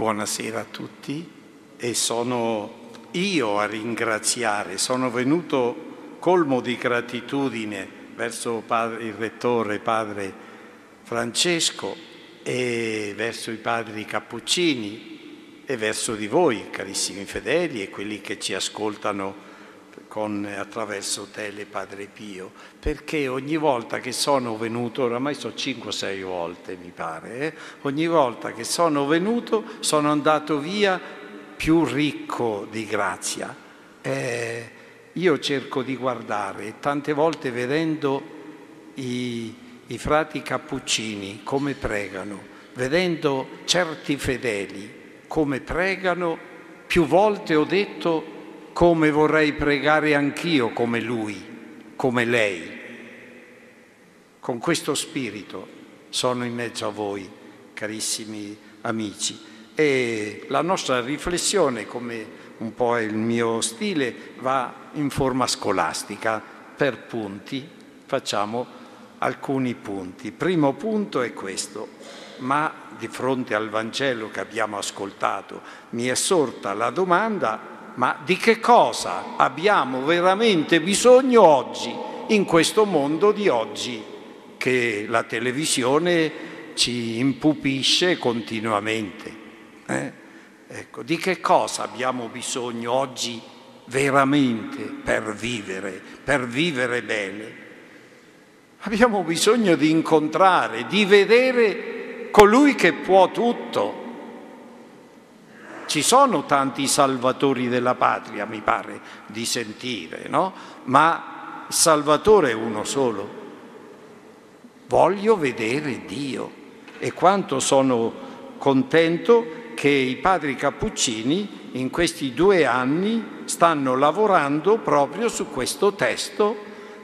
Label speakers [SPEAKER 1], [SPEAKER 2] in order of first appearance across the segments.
[SPEAKER 1] Buonasera a tutti e sono io a ringraziare, sono venuto colmo di gratitudine verso il rettore padre Francesco e verso i padri cappuccini e verso di voi, carissimi fedeli e quelli che ci ascoltano con, attraverso Tele Padre Pio, perché ogni volta che sono venuto, oramai sono 5-6 volte mi pare, eh, ogni volta che sono venuto sono andato via più ricco di grazia. Eh, io cerco di guardare, tante volte vedendo i, i frati cappuccini come pregano, vedendo certi fedeli come pregano, più volte ho detto come vorrei pregare anch'io come lui, come lei. Con questo spirito sono in mezzo a voi, carissimi amici. E la nostra riflessione, come un po' è il mio stile, va in forma scolastica, per punti. Facciamo alcuni punti. Primo punto è questo, ma di fronte al Vangelo che abbiamo ascoltato mi è sorta la domanda ma di che cosa abbiamo veramente bisogno oggi, in questo mondo di oggi, che la televisione ci impupisce continuamente. Eh? Ecco, di che cosa abbiamo bisogno oggi veramente per vivere, per vivere bene? Abbiamo bisogno di incontrare, di vedere colui che può tutto, ci sono tanti salvatori della patria, mi pare di sentire, no? Ma Salvatore è uno solo. Voglio vedere Dio e quanto sono contento che i padri cappuccini in questi due anni stanno lavorando proprio su questo testo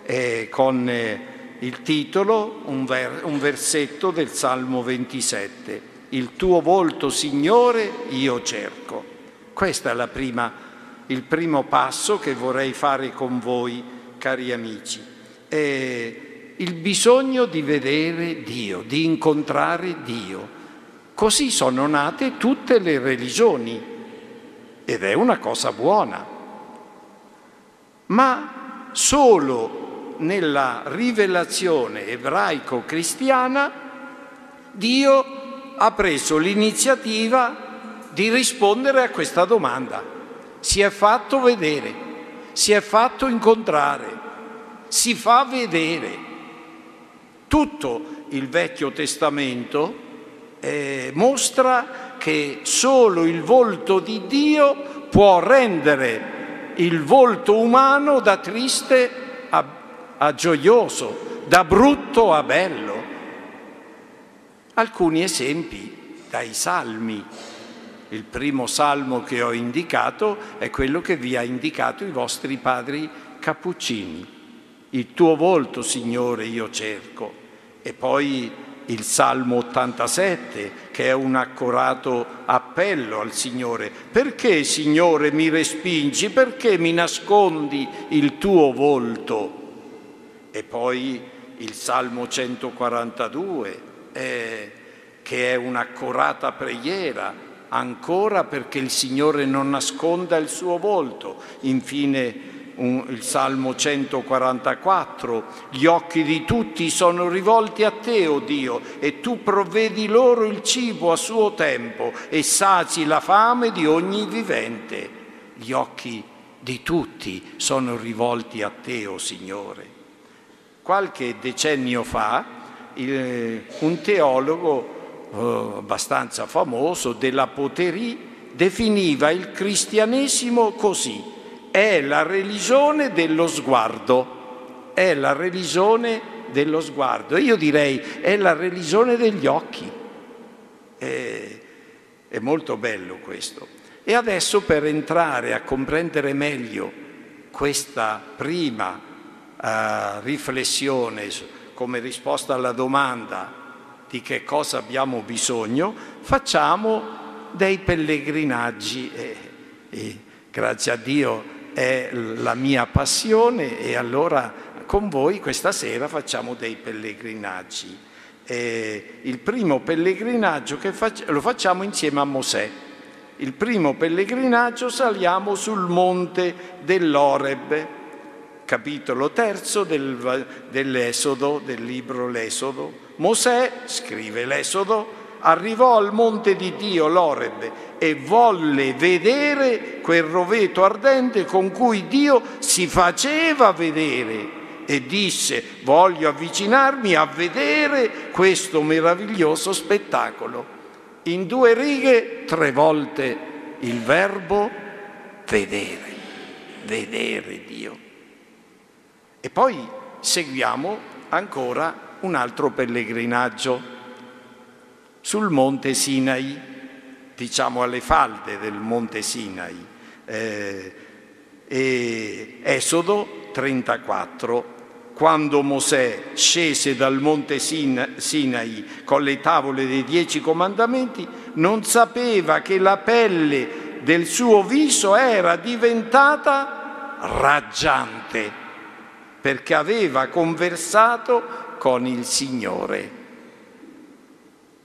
[SPEAKER 1] eh, con eh, il titolo, un, ver- un versetto del Salmo 27 il tuo volto, Signore, io cerco. Questo è prima, il primo passo che vorrei fare con voi, cari amici. È il bisogno di vedere Dio, di incontrare Dio. Così sono nate tutte le religioni ed è una cosa buona. Ma solo nella rivelazione ebraico-cristiana Dio ha preso l'iniziativa di rispondere a questa domanda. Si è fatto vedere, si è fatto incontrare, si fa vedere. Tutto il Vecchio Testamento eh, mostra che solo il volto di Dio può rendere il volto umano da triste a, a gioioso, da brutto a bello. Alcuni esempi dai salmi. Il primo salmo che ho indicato è quello che vi ha indicato i vostri padri cappuccini. Il tuo volto, Signore, io cerco. E poi il Salmo 87, che è un accorato appello al Signore. Perché, Signore, mi respingi? Perché mi nascondi il tuo volto? E poi il Salmo 142 eh, che è un'accorata preghiera, ancora perché il Signore non nasconda il suo volto. Infine un, il Salmo 144, gli occhi di tutti sono rivolti a te, o oh Dio, e tu provvedi loro il cibo a suo tempo e saci la fame di ogni vivente. Gli occhi di tutti sono rivolti a te, o oh Signore. Qualche decennio fa il, un teologo eh, abbastanza famoso della Poterie definiva il cristianesimo così, è la religione dello sguardo, è la religione dello sguardo. io direi è la religione degli occhi. È, è molto bello questo. E adesso per entrare a comprendere meglio questa prima uh, riflessione come risposta alla domanda di che cosa abbiamo bisogno, facciamo dei pellegrinaggi e, e grazie a Dio è la mia passione e allora con voi questa sera facciamo dei pellegrinaggi. E il primo pellegrinaggio fac- lo facciamo insieme a Mosè. il primo pellegrinaggio saliamo sul monte dell'Oreb, capitolo terzo del, dell'Esodo, del libro L'Esodo. Mosè, scrive l'Esodo, arrivò al monte di Dio, l'Oreb, e volle vedere quel roveto ardente con cui Dio si faceva vedere e disse voglio avvicinarmi a vedere questo meraviglioso spettacolo. In due righe tre volte il verbo vedere, vedere Dio. E poi seguiamo ancora un altro pellegrinaggio sul monte Sinai, diciamo alle falde del monte Sinai. Eh, e Esodo 34, quando Mosè scese dal monte Sinai con le tavole dei dieci comandamenti, non sapeva che la pelle del suo viso era diventata raggiante, perché aveva conversato con il Signore.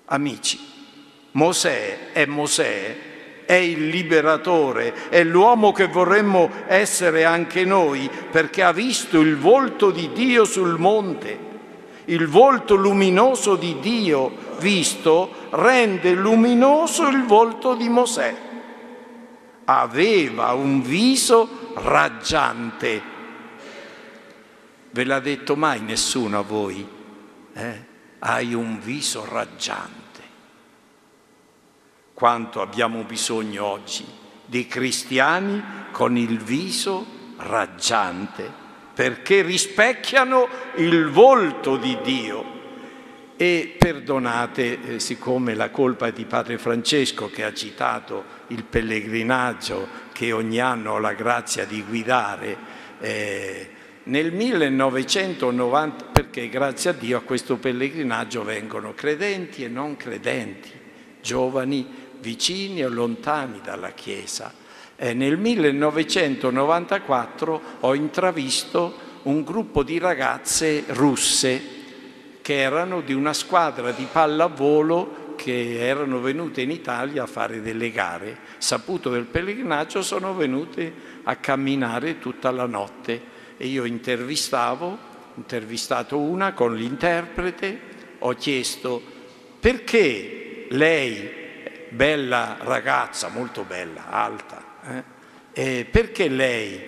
[SPEAKER 1] Amici, Mosè è Mosè, è il liberatore, è l'uomo che vorremmo essere anche noi, perché ha visto il volto di Dio sul monte. Il volto luminoso di Dio visto rende luminoso il volto di Mosè. Aveva un viso raggiante. Ve l'ha detto mai nessuno a voi? Eh? Hai un viso raggiante quanto abbiamo bisogno oggi di cristiani con il viso raggiante, perché rispecchiano il volto di Dio. E perdonate, eh, siccome la colpa è di Padre Francesco che ha citato il pellegrinaggio che ogni anno ho la grazia di guidare, eh, nel 1990, perché grazie a Dio a questo pellegrinaggio vengono credenti e non credenti, giovani vicini o lontani dalla Chiesa. E nel 1994 ho intravisto un gruppo di ragazze russe che erano di una squadra di pallavolo che erano venute in Italia a fare delle gare. Saputo del pellegrinaggio sono venute a camminare tutta la notte e io intervistavo, ho intervistato una con l'interprete, ho chiesto perché lei bella ragazza, molto bella, alta. Eh? perché lei,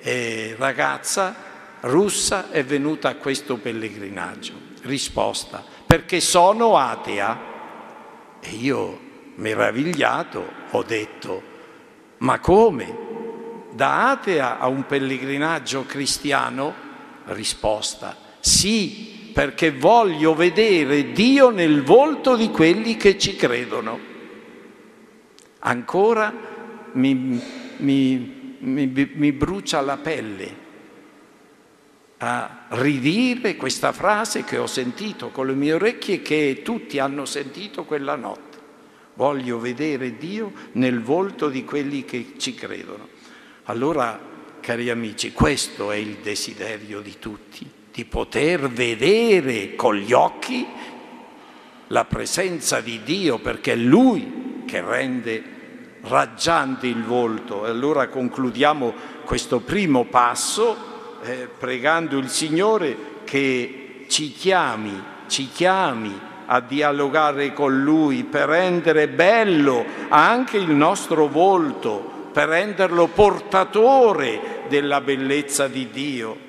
[SPEAKER 1] eh, ragazza russa, è venuta a questo pellegrinaggio? Risposta, perché sono atea. E io, meravigliato, ho detto, ma come? Da atea a un pellegrinaggio cristiano? Risposta, sì, perché voglio vedere Dio nel volto di quelli che ci credono. Ancora mi, mi, mi, mi brucia la pelle a ridire questa frase che ho sentito con le mie orecchie che tutti hanno sentito quella notte. Voglio vedere Dio nel volto di quelli che ci credono. Allora, cari amici, questo è il desiderio di tutti, di poter vedere con gli occhi la presenza di Dio, perché è Lui che rende raggiante il volto. E allora concludiamo questo primo passo eh, pregando il Signore che ci chiami, ci chiami a dialogare con Lui per rendere bello anche il nostro volto, per renderlo portatore della bellezza di Dio.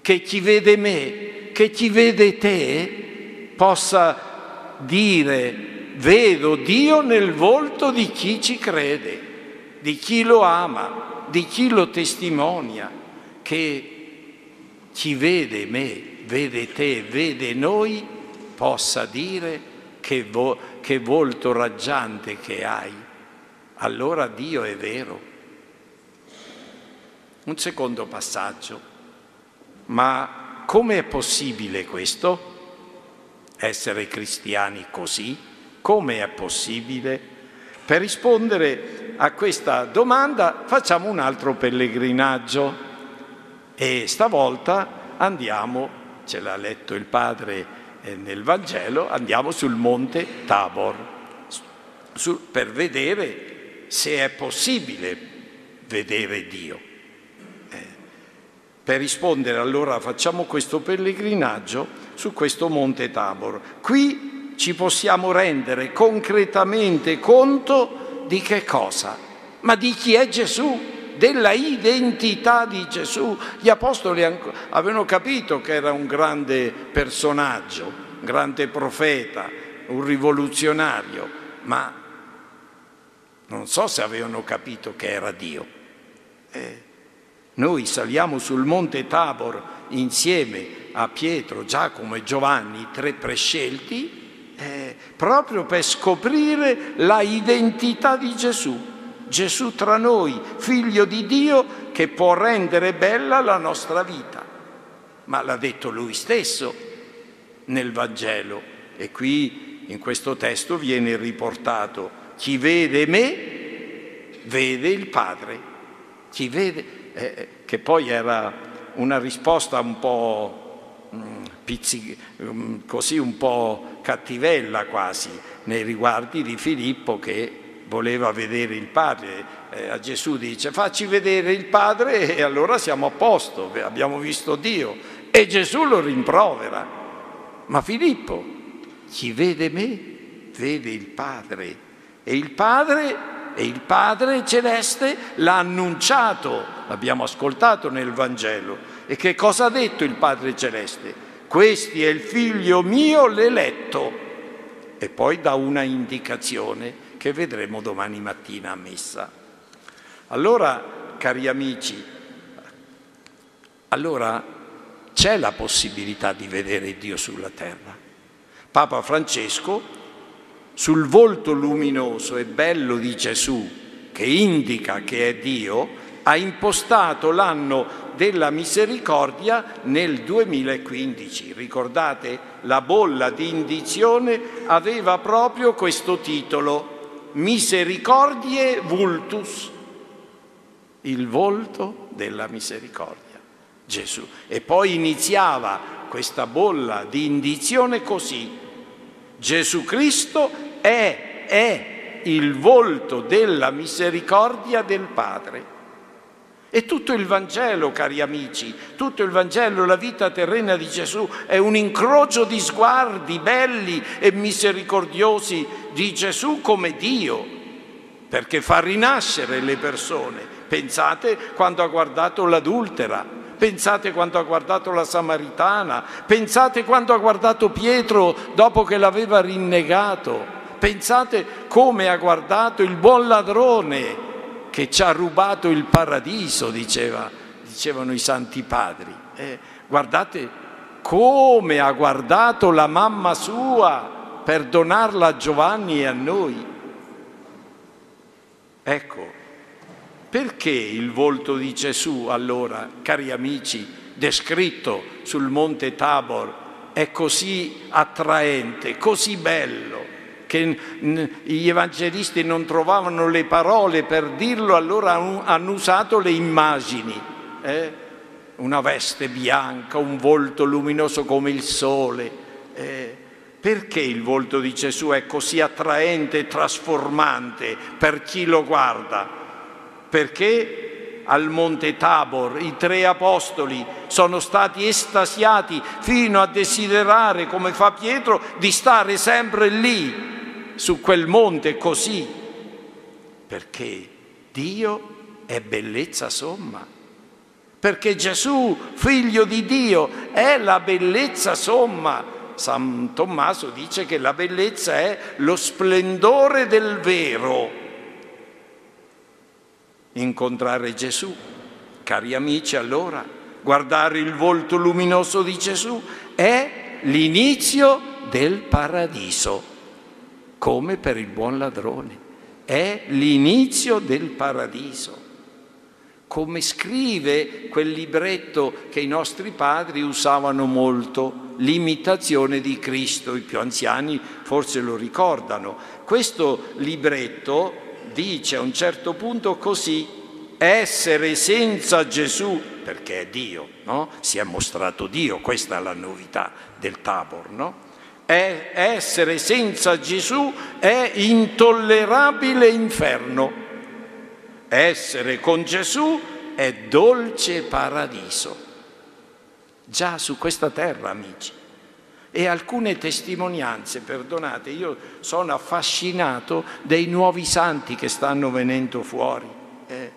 [SPEAKER 1] Che chi vede me, che chi vede te, possa dire vedo Dio nel volto di chi ci crede, di chi lo ama, di chi lo testimonia, che chi vede me, vede te, vede noi, possa dire che, vo- che volto raggiante che hai. Allora Dio è vero. Un secondo passaggio. Ma come è possibile questo? Essere cristiani così? Come è possibile? Per rispondere a questa domanda facciamo un altro pellegrinaggio e stavolta andiamo, ce l'ha letto il padre eh, nel Vangelo, andiamo sul monte Tabor per vedere se è possibile vedere Dio. Eh, per rispondere allora facciamo questo pellegrinaggio su questo monte Tabor. Qui ci possiamo rendere concretamente conto di che cosa? Ma di chi è Gesù della identità di Gesù. Gli apostoli avevano capito che era un grande personaggio, un grande profeta, un rivoluzionario, ma non so se avevano capito che era Dio. Eh, noi saliamo sul monte Tabor insieme a Pietro, Giacomo e Giovanni, tre prescelti, eh, proprio per scoprire la identità di Gesù. Gesù tra noi, figlio di Dio, che può rendere bella la nostra vita. Ma l'ha detto lui stesso nel Vangelo e qui in questo testo viene riportato chi vede me vede il Padre. Chi vede, eh, eh che poi era una risposta un po' mm, pizzic- mm, così un po' cattivella quasi nei riguardi di Filippo che voleva vedere il Padre. Eh, a Gesù dice facci vedere il Padre e allora siamo a posto, abbiamo visto Dio. E Gesù lo rimprovera. Ma Filippo, chi vede me, vede il Padre. E il Padre, e il Padre celeste l'ha annunciato, l'abbiamo ascoltato nel Vangelo. E che cosa ha detto il Padre celeste? Questi è il figlio mio, l'eletto. E poi dà una indicazione che vedremo domani mattina a messa. Allora, cari amici, allora c'è la possibilità di vedere Dio sulla terra. Papa Francesco, sul volto luminoso e bello di Gesù, che indica che è Dio, ha impostato l'anno della misericordia nel 2015. Ricordate, la bolla di indizione aveva proprio questo titolo, misericordie vultus, il volto della misericordia, Gesù. E poi iniziava questa bolla di indizione così, Gesù Cristo è, è il volto della misericordia del Padre. E tutto il Vangelo, cari amici, tutto il Vangelo, la vita terrena di Gesù è un incrocio di sguardi belli e misericordiosi di Gesù come Dio, perché fa rinascere le persone. Pensate quando ha guardato l'adultera, pensate quando ha guardato la Samaritana, pensate quando ha guardato Pietro dopo che l'aveva rinnegato, pensate come ha guardato il buon ladrone che ci ha rubato il paradiso, diceva, dicevano i santi padri. Eh, guardate come ha guardato la mamma sua per donarla a Giovanni e a noi. Ecco, perché il volto di Gesù allora, cari amici, descritto sul monte Tabor, è così attraente, così bello? che gli evangelisti non trovavano le parole per dirlo, allora hanno usato le immagini. Eh? Una veste bianca, un volto luminoso come il sole. Eh? Perché il volto di Gesù è così attraente e trasformante per chi lo guarda? Perché al monte Tabor i tre apostoli sono stati estasiati fino a desiderare, come fa Pietro, di stare sempre lì su quel monte così, perché Dio è bellezza somma, perché Gesù, figlio di Dio, è la bellezza somma. San Tommaso dice che la bellezza è lo splendore del vero. Incontrare Gesù, cari amici, allora, guardare il volto luminoso di Gesù è l'inizio del paradiso come per il buon ladrone. È l'inizio del paradiso. Come scrive quel libretto che i nostri padri usavano molto, l'imitazione di Cristo, i più anziani forse lo ricordano. Questo libretto dice a un certo punto così, essere senza Gesù, perché è Dio, no? si è mostrato Dio, questa è la novità del Tabor, no? essere senza Gesù è intollerabile inferno. Essere con Gesù è dolce paradiso. Già su questa terra, amici. E alcune testimonianze, perdonate, io sono affascinato dei nuovi santi che stanno venendo fuori. Eh.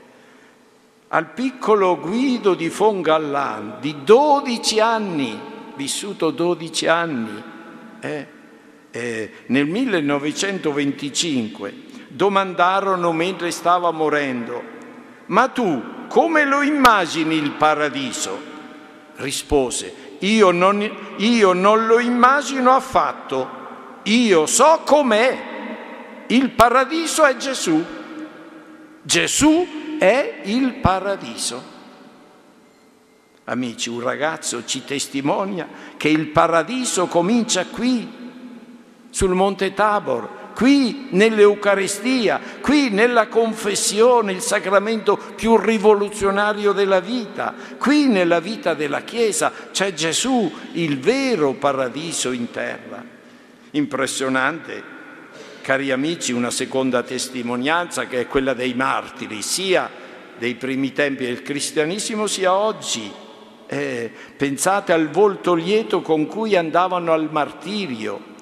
[SPEAKER 1] Al piccolo Guido di Fongallan, di 12 anni, vissuto 12 anni, eh, eh, nel 1925 domandarono mentre stava morendo, ma tu come lo immagini il paradiso? Rispose, io non, io non lo immagino affatto, io so com'è. Il paradiso è Gesù. Gesù è il paradiso. Amici, un ragazzo ci testimonia che il paradiso comincia qui, sul Monte Tabor, qui nell'Eucaristia, qui nella confessione, il sacramento più rivoluzionario della vita, qui nella vita della Chiesa c'è Gesù, il vero paradiso in terra. Impressionante, cari amici, una seconda testimonianza che è quella dei martiri, sia dei primi tempi del cristianesimo sia oggi. Eh, pensate al volto lieto con cui andavano al martirio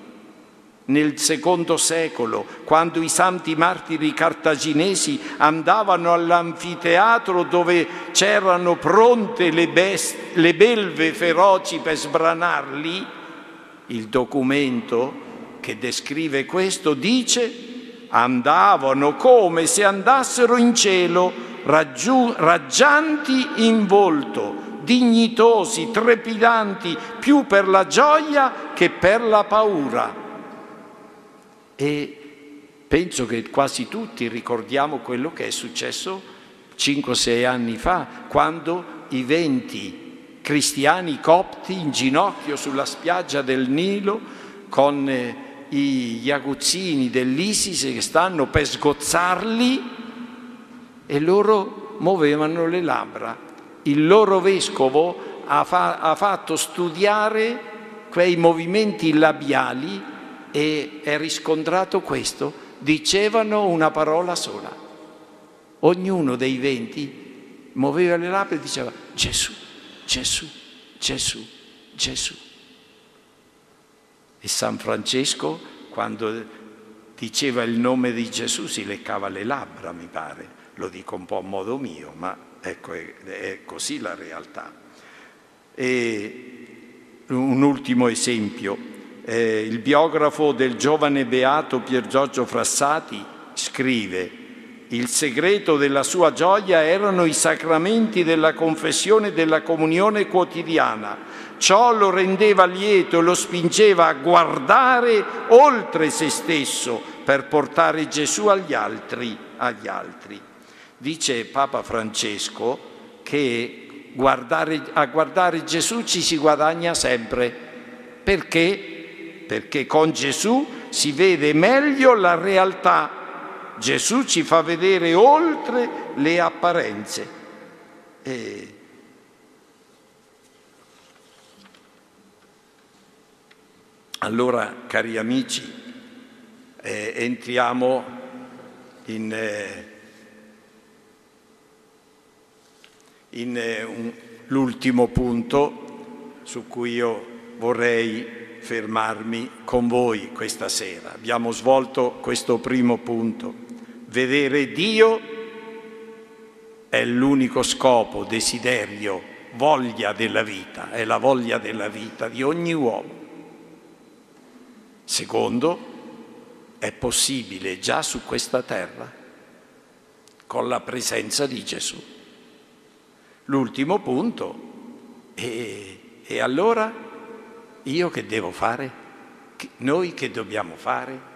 [SPEAKER 1] nel secondo secolo, quando i santi martiri cartaginesi andavano all'anfiteatro dove c'erano pronte le, best- le belve feroci per sbranarli, il documento che descrive questo dice andavano come se andassero in cielo, raggiu- raggianti in volto, dignitosi, trepidanti, più per la gioia che per la paura e penso che quasi tutti ricordiamo quello che è successo 5-6 anni fa, quando i venti cristiani copti in ginocchio sulla spiaggia del Nilo con eh, gli aguzzini dell'Isis che stanno per sgozzarli e loro muovevano le labbra. Il loro vescovo ha, fa- ha fatto studiare quei movimenti labiali e è riscontrato questo, dicevano una parola sola. Ognuno dei venti muoveva le labbra e diceva Gesù, Gesù, Gesù, Gesù. E San Francesco, quando diceva il nome di Gesù, si leccava le labbra, mi pare. Lo dico un po' a modo mio, ma ecco, è, è così la realtà. E un ultimo esempio eh, il biografo del giovane beato Pier Giorgio Frassati scrive il segreto della sua gioia erano i sacramenti della confessione e della comunione quotidiana. Ciò lo rendeva lieto e lo spingeva a guardare oltre se stesso per portare Gesù agli altri. Agli altri. Dice Papa Francesco che guardare, a guardare Gesù ci si guadagna sempre. Perché? Perché con Gesù si vede meglio la realtà. Gesù ci fa vedere oltre le apparenze. E... Allora, cari amici, eh, entriamo in, eh, in eh, l'ultimo punto su cui io vorrei fermarmi con voi questa sera. Abbiamo svolto questo primo punto. Vedere Dio è l'unico scopo, desiderio, voglia della vita, è la voglia della vita di ogni uomo. Secondo, è possibile già su questa terra, con la presenza di Gesù. L'ultimo punto, e, e allora io che devo fare? Noi che dobbiamo fare?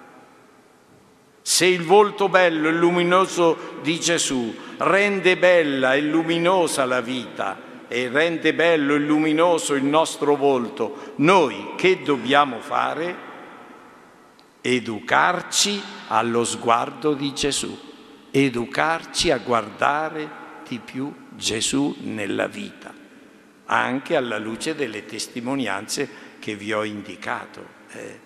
[SPEAKER 1] Se il volto bello e luminoso di Gesù rende bella e luminosa la vita e rende bello e luminoso il nostro volto, noi che dobbiamo fare? Educarci allo sguardo di Gesù, educarci a guardare di più Gesù nella vita, anche alla luce delle testimonianze che vi ho indicato. Eh,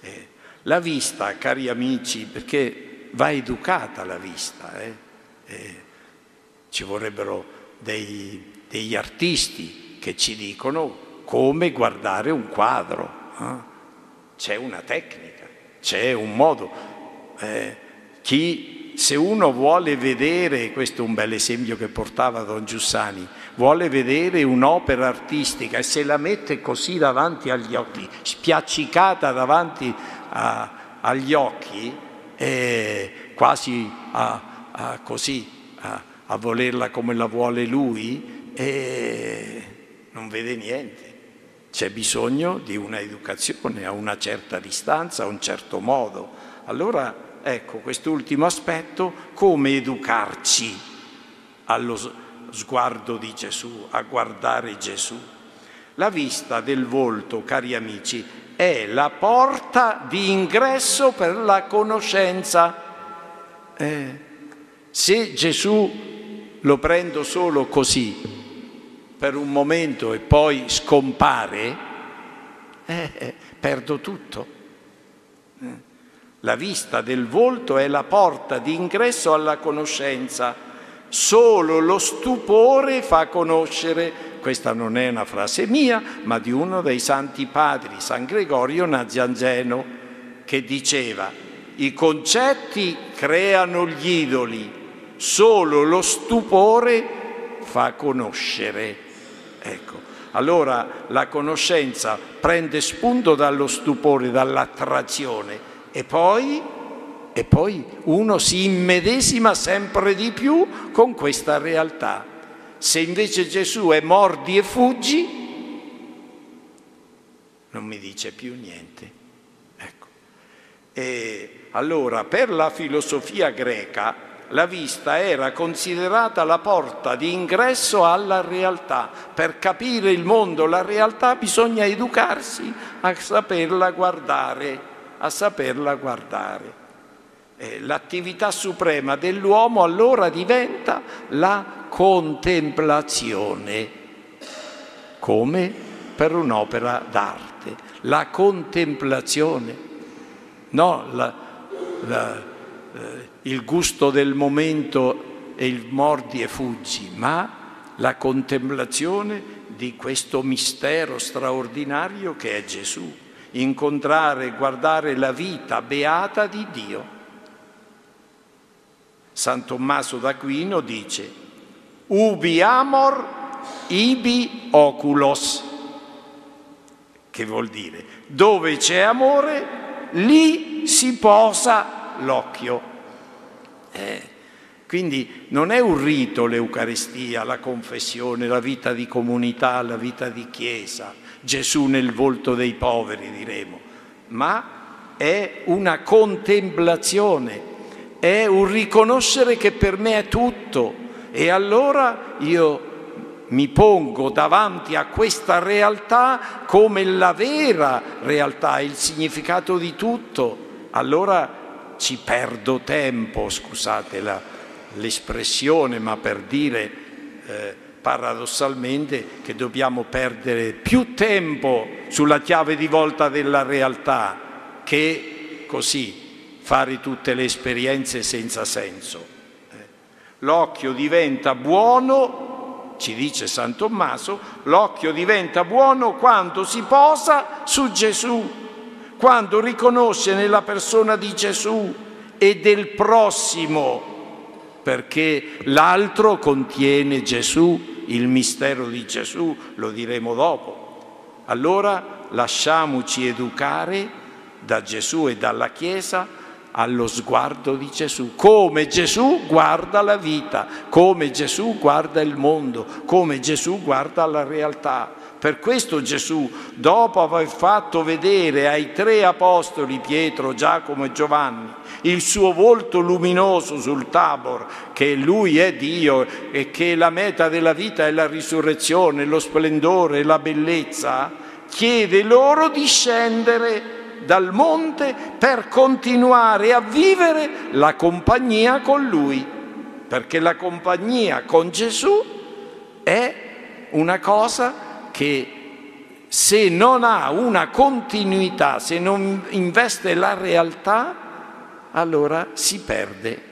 [SPEAKER 1] eh. La vista, cari amici, perché va educata la vista, eh. eh ci vorrebbero dei, degli artisti che ci dicono come guardare un quadro. Eh? C'è una tecnica, c'è un modo. Eh, chi, se uno vuole vedere, questo è un bel esempio che portava Don Giussani, vuole vedere un'opera artistica e se la mette così davanti agli occhi, spiaccicata davanti a, agli occhi, eh, quasi a, a così, a, volerla come la vuole lui, eh, non vede niente. C'è bisogno di una educazione a una certa distanza, a un certo modo. Allora, ecco, quest'ultimo aspetto, come educarci allo sguardo di Gesù, a guardare Gesù. La vista del volto, cari amici, è la porta di ingresso per la conoscenza. Eh, se Gesù lo prendo solo così, per un momento e poi scompare, eh, eh, perdo tutto. Eh. La vista del volto è la porta di ingresso alla conoscenza. Solo lo stupore fa conoscere, questa non è una frase mia, ma di uno dei santi padri, San Gregorio Nazianzeno, che diceva, i concetti creano gli idoli, solo lo stupore fa conoscere. Ecco, allora la conoscenza prende spunto dallo stupore, dall'attrazione e poi, e poi uno si immedesima sempre di più con questa realtà. Se invece Gesù è mordi e fuggi, non mi dice più niente. Ecco. E allora per la filosofia greca la vista era considerata la porta di ingresso alla realtà. Per capire il mondo, la realtà, bisogna educarsi a saperla guardare, a saperla guardare. L'attività suprema dell'uomo allora diventa la contemplazione, come per un'opera d'arte. La contemplazione, no la, la, eh, il gusto del momento e il mordi e fuggi, ma la contemplazione di questo mistero straordinario che è Gesù, incontrare guardare la vita beata di Dio. San Tommaso d'Aquino dice, ubi amor, ibi oculos, che vuol dire, dove c'è amore, lì si posa l'occhio. Eh, quindi non è un rito l'Eucaristia, la confessione, la vita di comunità, la vita di chiesa, Gesù nel volto dei poveri diremo, ma è una contemplazione, è un riconoscere che per me è tutto. E allora io mi pongo davanti a questa realtà come la vera realtà, il significato di tutto, allora ci perdo tempo, scusate l'espressione, ma per dire eh, paradossalmente che dobbiamo perdere più tempo sulla chiave di volta della realtà che così fare tutte le esperienze senza senso. Eh, l'occhio diventa buono, ci dice San Tommaso, l'occhio diventa buono quando si posa su Gesù quando riconosce nella persona di Gesù e del prossimo, perché l'altro contiene Gesù, il mistero di Gesù, lo diremo dopo. Allora lasciamoci educare da Gesù e dalla Chiesa allo sguardo di Gesù, come Gesù guarda la vita, come Gesù guarda il mondo, come Gesù guarda la realtà. Per questo Gesù, dopo aver fatto vedere ai tre apostoli, Pietro, Giacomo e Giovanni, il suo volto luminoso sul Tabor, che lui è Dio e che la meta della vita è la risurrezione, lo splendore, la bellezza, chiede loro di scendere dal monte per continuare a vivere la compagnia con lui, perché la compagnia con Gesù è una cosa che se non ha una continuità, se non investe la realtà, allora si perde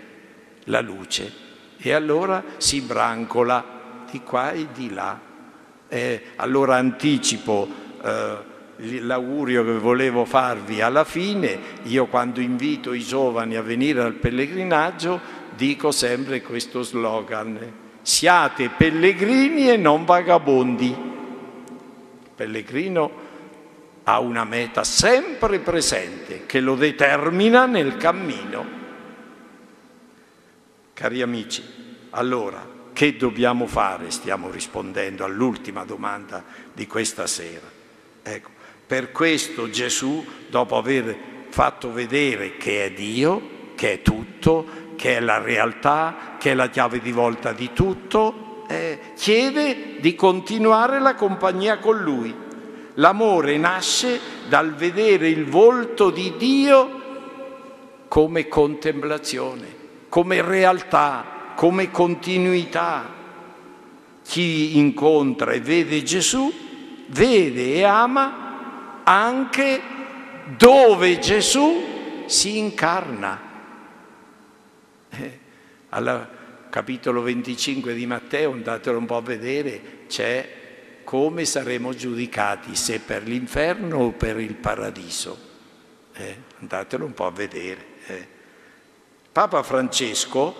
[SPEAKER 1] la luce e allora si brancola di qua e di là. Eh, allora anticipo eh, l'augurio che volevo farvi alla fine, io quando invito i giovani a venire al pellegrinaggio dico sempre questo slogan, siate pellegrini e non vagabondi. Il pellegrino ha una meta sempre presente che lo determina nel cammino. Cari amici, allora che dobbiamo fare? Stiamo rispondendo all'ultima domanda di questa sera. Ecco, per questo Gesù, dopo aver fatto vedere che è Dio, che è tutto, che è la realtà, che è la chiave di volta di tutto, eh, chiede di continuare la compagnia con Lui L'amore nasce dal vedere il volto di Dio come contemplazione, come realtà, come continuità. Chi incontra e vede Gesù, vede e ama anche dove Gesù si incarna. Eh, al capitolo 25 di Matteo, andatelo un po' a vedere, c'è come saremo giudicati, se per l'inferno o per il paradiso. Eh, andatelo un po' a vedere. Eh. Papa Francesco,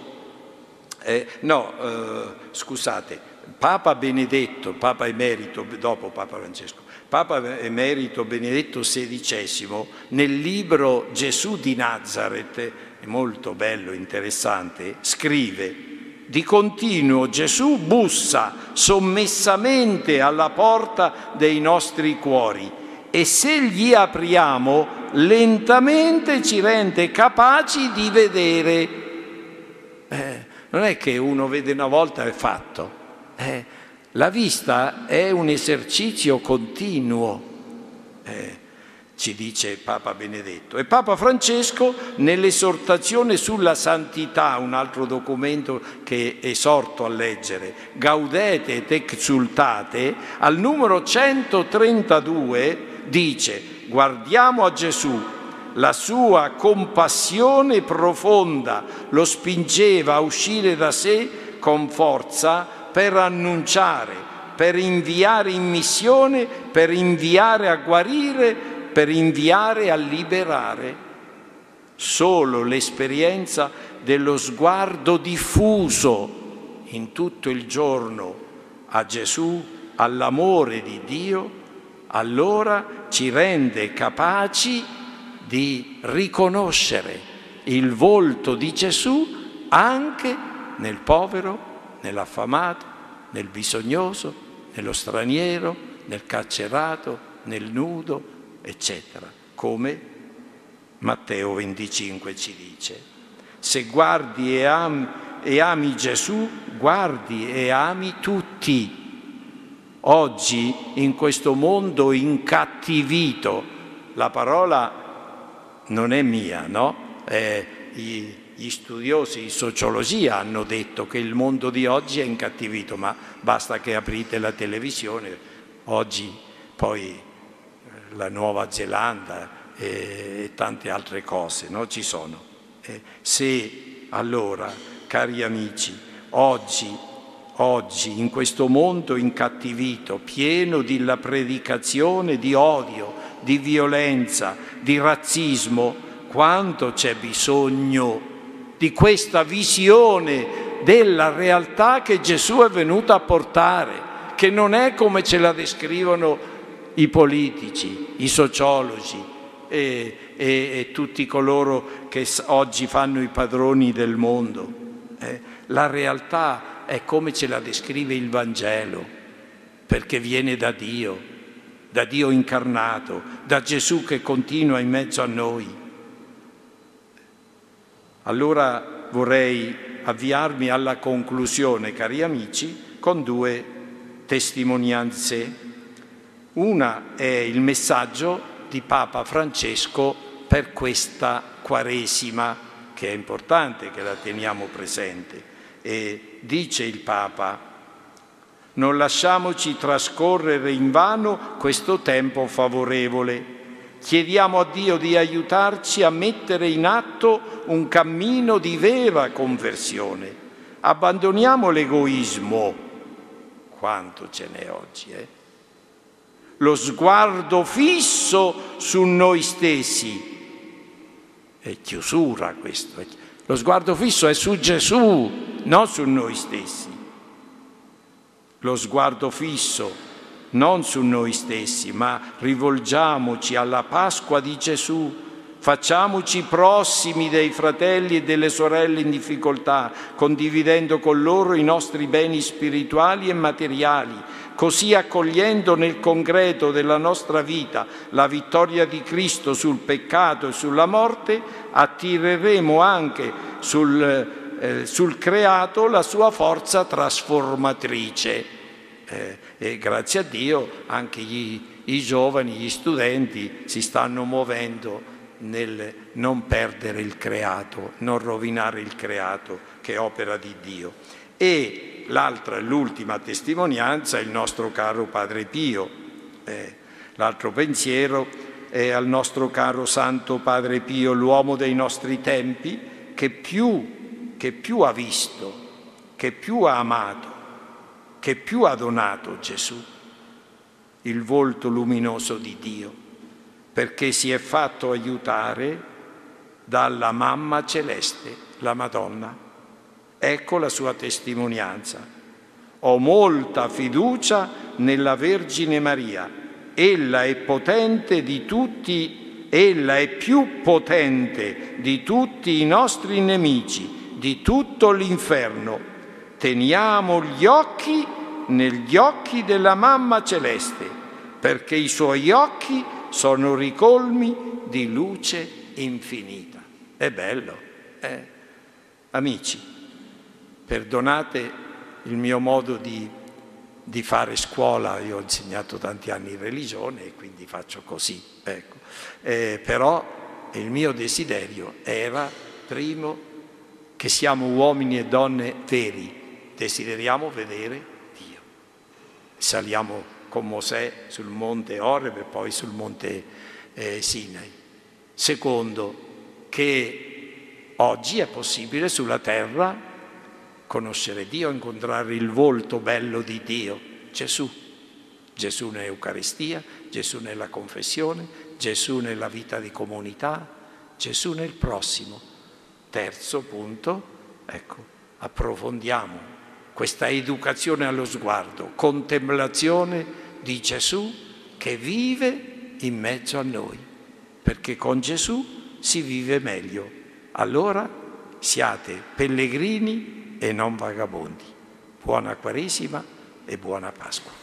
[SPEAKER 1] eh, no, eh, scusate, Papa Benedetto, Papa Emerito, dopo Papa Francesco, Papa Emerito Benedetto XVI, nel libro Gesù di Nazareth, molto bello, interessante, scrive di continuo Gesù bussa sommessamente alla porta dei nostri cuori e se gli apriamo lentamente ci rende capaci di vedere. Eh, non è che uno vede una volta e fatto. Eh, la vista è un esercizio continuo. Eh, ci dice Papa Benedetto. E Papa Francesco nell'esortazione sulla santità, un altro documento che esorto a leggere, Gaudete et exultate, al numero 132 dice guardiamo a Gesù, la sua compassione profonda lo spingeva a uscire da sé con forza per annunciare, per inviare in missione, per inviare a guarire, per inviare a liberare. Solo l'esperienza dello sguardo diffuso in tutto il giorno a Gesù, all'amore di Dio, allora ci rende capaci di riconoscere il volto di Gesù anche nel povero, nell'affamato, nel bisognoso, nello straniero, nel carcerato, nel nudo, eccetera, come Matteo 25 ci dice. Se guardi e ami, e ami Gesù, guardi e ami tutti. Oggi in questo mondo incattivito, la parola non è mia, no? Eh, gli, gli studiosi di sociologia hanno detto che il mondo di oggi è incattivito, ma basta che aprite la televisione, oggi poi la Nuova Zelanda e, tante altre cose, no? Ci sono. Eh, se allora, cari amici, oggi, oggi in questo mondo incattivito, pieno della predicazione di odio, di violenza, di razzismo, quanto c'è bisogno di questa visione della realtà che Gesù è venuto a portare, che non è come ce la descrivono i politici, i sociologi e, e, e tutti coloro che oggi fanno i padroni del mondo. Eh, la realtà è come ce la descrive il Vangelo, perché viene da Dio, da Dio incarnato, da Gesù che continua in mezzo a noi. Allora vorrei avviarmi alla conclusione, cari amici, con due testimonianze una è il messaggio di Papa Francesco per questa Quaresima, che è importante che la teniamo presente. E dice il Papa, non lasciamoci trascorrere in vano questo tempo favorevole. Chiediamo a Dio di aiutarci a mettere in atto un cammino di vera conversione, Abbandoniamo l'egoismo, quanto ce n'è oggi, eh? lo sguardo fisso su noi stessi. È chiusura questo. Lo sguardo fisso è su Gesù, non su noi stessi. Lo sguardo fisso non su noi stessi, ma rivolgiamoci alla Pasqua di Gesù. Facciamoci prossimi dei fratelli e delle sorelle in difficoltà, condividendo con loro i nostri beni spirituali e materiali, così accogliendo nel concreto della nostra vita la vittoria di Cristo sul peccato e sulla morte, attireremo anche sul, eh, sul creato la sua forza trasformatrice eh, e grazie a Dio anche gli, i giovani, gli studenti si stanno muovendo nel non perdere il creato, non rovinare il creato che è opera di Dio. E l'altra, l'ultima testimonianza è il nostro caro Padre Pio. Eh, l'altro pensiero è al nostro caro Santo Padre Pio, l'uomo dei nostri tempi, che più, che più ha visto, che più ha amato che più ha donato Gesù, il volto luminoso di Dio, perché si è fatto aiutare dalla mamma celeste, la Madonna. Ecco la sua testimonianza. Ho molta fiducia nella Vergine Maria. Ella è potente di tutti, ella è più potente di tutti i nostri nemici, di tutto l'inferno teniamo gli occhi negli occhi della mamma celeste, perché i suoi occhi sono ricolmi di luce infinita. È bello, eh? Amici, perdonate il mio modo di, di, fare scuola, io ho insegnato tanti anni religione e quindi faccio così, ecco. eh, però il mio desiderio era, primo, che siamo uomini e donne veri, desideriamo vedere Dio. Saliamo con Mosè sul monte Oreb e poi sul monte eh, Sinai. Secondo, che oggi è possibile sulla terra conoscere Dio, incontrare il volto bello di Dio, Gesù. Gesù nell'Eucaristia, Gesù nella confessione, Gesù nella vita di comunità, Gesù nel prossimo. Terzo punto, ecco, approfondiamo questa educazione allo sguardo, contemplazione di Gesù che vive in mezzo a noi, perché con Gesù si vive meglio. Allora siate pellegrini e non vagabondi. Buona Quaresima e buona Pasqua.